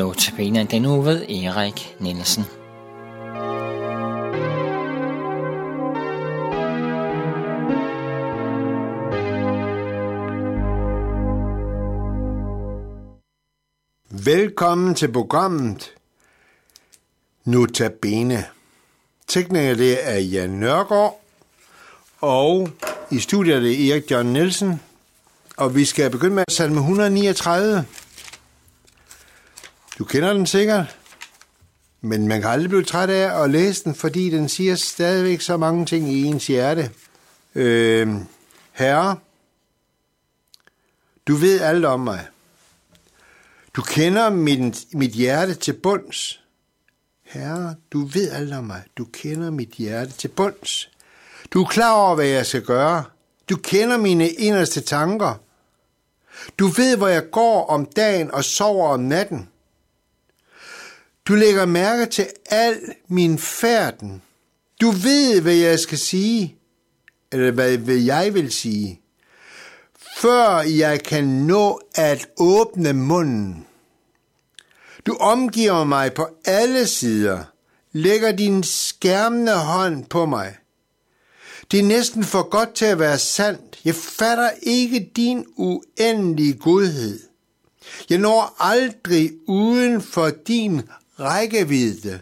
Notabene den nu ved Erik Nielsen. Velkommen til programmet Notabene. Tekniker det er Jan Nørgaard, og i studiet er det Erik John Nielsen, og vi skal begynde med salme 139. Du kender den sikkert, men man kan aldrig blive træt af at læse den, fordi den siger stadigvæk så mange ting i ens hjerte. Øh, herre, du ved alt om mig. Du kender mit, mit hjerte til bunds. Herre, du ved alt om mig. Du kender mit hjerte til bunds. Du er klar over, hvad jeg skal gøre. Du kender mine inderste tanker. Du ved, hvor jeg går om dagen og sover om natten. Du lægger mærke til al min færden. Du ved, hvad jeg skal sige, eller hvad, hvad jeg vil sige, før jeg kan nå at åbne munden. Du omgiver mig på alle sider, lægger din skærmende hånd på mig. Det er næsten for godt til at være sandt. Jeg fatter ikke din uendelige godhed. Jeg når aldrig uden for din rækkevidde.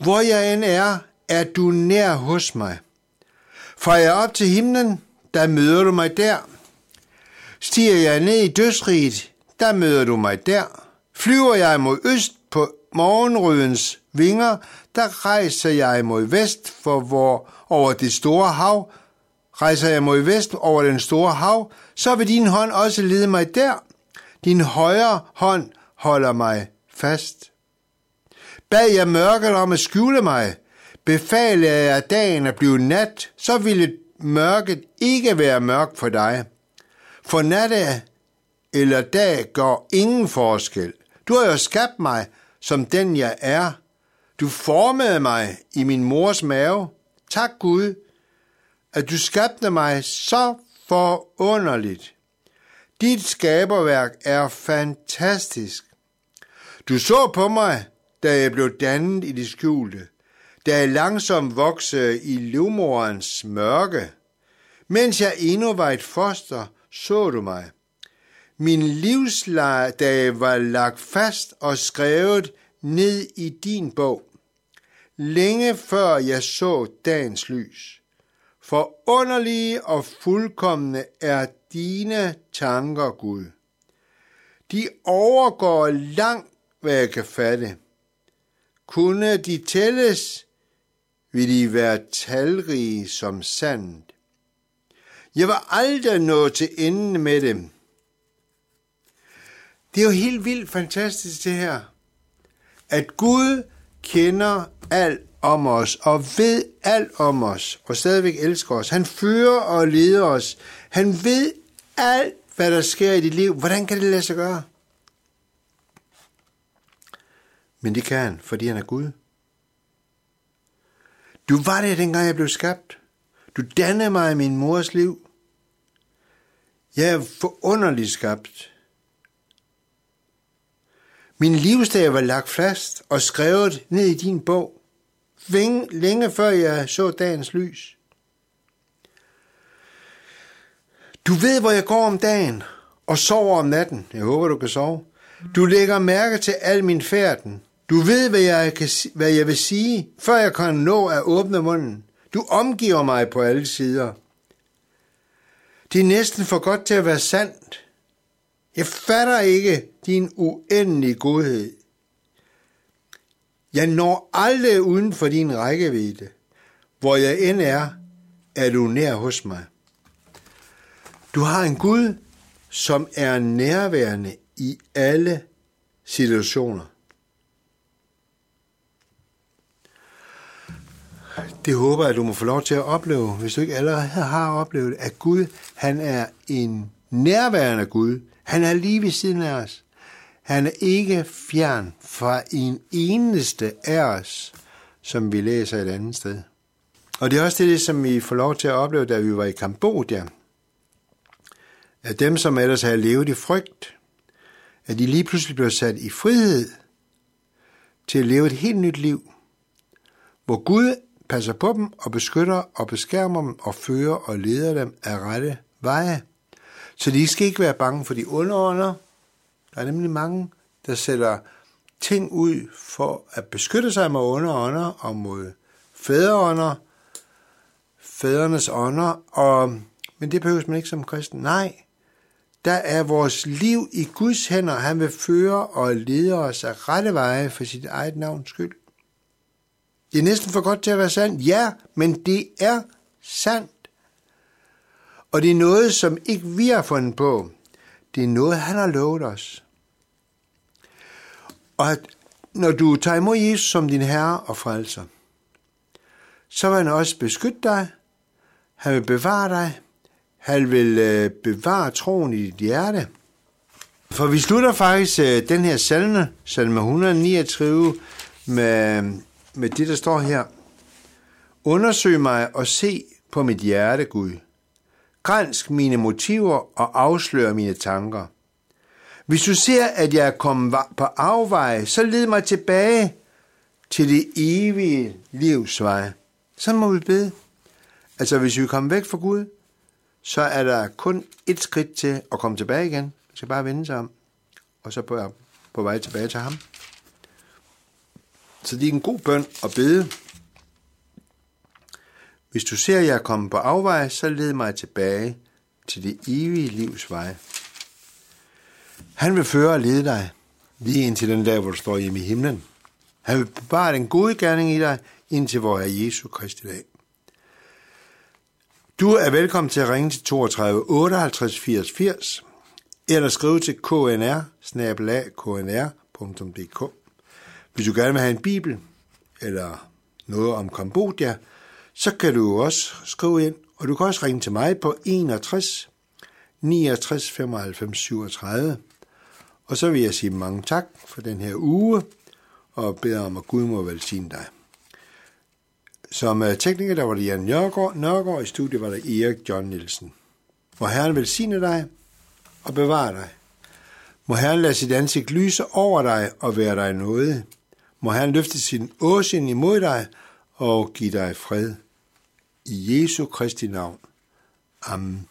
Hvor jeg end er, er du nær hos mig. Fra jeg op til himlen, der møder du mig der. Stiger jeg ned i dødsriget, der møder du mig der. Flyver jeg mod øst på morgenrødens vinger, der rejser jeg mod vest for hvor over det store hav. Rejser jeg mod vest over den store hav, så vil din hånd også lede mig der. Din højre hånd holder mig fast. Bad jeg mørket om at skjule mig, befalede jeg dagen at blive nat, så ville mørket ikke være mørk for dig. For nat eller dag gør ingen forskel. Du har jo skabt mig, som den jeg er. Du formede mig i min mors mave. Tak Gud, at du skabte mig så forunderligt. Dit skaberværk er fantastisk. Du så på mig, da jeg blev dannet i det skjulte, da jeg langsomt voksede i livmorens mørke. Mens jeg endnu var et foster, så du mig. Min livsdag var lagt fast og skrevet ned i din bog, længe før jeg så dagens lys. For underlige og fuldkommende er dine tanker, Gud. De overgår langt, hvad jeg kan fatte. Kunne de tælles, vil de være talrige som sand. Jeg var aldrig nået til enden med dem. Det er jo helt vildt fantastisk det her, at Gud kender alt om os og ved alt om os og stadigvæk elsker os. Han fører og leder os. Han ved alt, hvad der sker i dit liv. Hvordan kan det lade sig gøre? Men det kan han, fordi han er Gud. Du var det, dengang jeg blev skabt. Du dannede mig i min mors liv. Jeg er forunderligt skabt. Min livsdag var lagt fast og skrevet ned i din bog, længe før jeg så dagens lys. Du ved, hvor jeg går om dagen og sover om natten. Jeg håber, du kan sove. Du lægger mærke til al min færden. Du ved, hvad jeg, kan, hvad jeg vil sige, før jeg kan nå at åbne munden. Du omgiver mig på alle sider. Det er næsten for godt til at være sandt. Jeg fatter ikke din uendelige godhed. Jeg når aldrig uden for din rækkevidde. Hvor jeg end er, er du nær hos mig. Du har en Gud, som er nærværende i alle situationer. Det håber jeg, at du må få lov til at opleve, hvis du ikke allerede har oplevet, at Gud, han er en nærværende Gud. Han er lige ved siden af os. Han er ikke fjern fra en eneste af os, som vi læser et andet sted. Og det er også det, som vi får lov til at opleve, da vi var i Kambodja. At dem, som ellers havde levet i frygt, at de lige pludselig bliver sat i frihed til at leve et helt nyt liv, hvor Gud passer på dem og beskytter og beskærmer dem og fører og leder dem af rette veje. Så de skal ikke være bange for de underånder. Der er nemlig mange, der sætter ting ud for at beskytte sig mod underånder og mod fædreånder, fædrenes ånder, og, men det behøves man ikke som kristen. Nej, der er vores liv i Guds hænder. Han vil føre og lede os af rette veje for sit eget navns skyld. Det er næsten for godt til at være sandt. Ja, men det er sandt. Og det er noget, som ikke vi har fundet på. Det er noget, han har lovet os. Og at når du tager imod Jesus som din herre og frelser, så vil han også beskytte dig. Han vil bevare dig. Han vil øh, bevare troen i dit hjerte. For vi slutter faktisk øh, den her salme, salme 139, med, med det, der står her. Undersøg mig og se på mit hjerte, Gud. Grænsk mine motiver og afslør mine tanker. Hvis du ser, at jeg er kommet på afveje, så led mig tilbage til det evige livsvej. Så må vi bede. Altså, hvis vi kommer væk fra Gud, så er der kun et skridt til at komme tilbage igen. Man skal bare vende sig om, og så på, på vej tilbage til ham. Så det er en god bøn at bede. Hvis du ser, at jeg er kommet på afvej, så led mig tilbage til det evige livs vej. Han vil føre og lede dig lige indtil den dag, hvor du står hjemme i himlen. Han vil bevare den gode gerning i dig, indtil vor Herre Jesu Kristi dag. Du er velkommen til at ringe til 32 58 80 80 eller skrive til knr knr.dk. Hvis du gerne vil have en bibel eller noget om Kambodja, så kan du også skrive ind, og du kan også ringe til mig på 61 69 95 37. Og så vil jeg sige mange tak for den her uge, og beder om, at Gud må velsigne dig. Som øh, tekniker, der var det Jan Nørgaard, Nørgaard, i studiet var der Erik John Nielsen. Må Herren velsigne dig og bevare dig. Må Herren lade sit ansigt lyse over dig og være dig noget. Må Herren løfte sin åsind imod dig og give dig fred. I Jesu Kristi navn. Amen.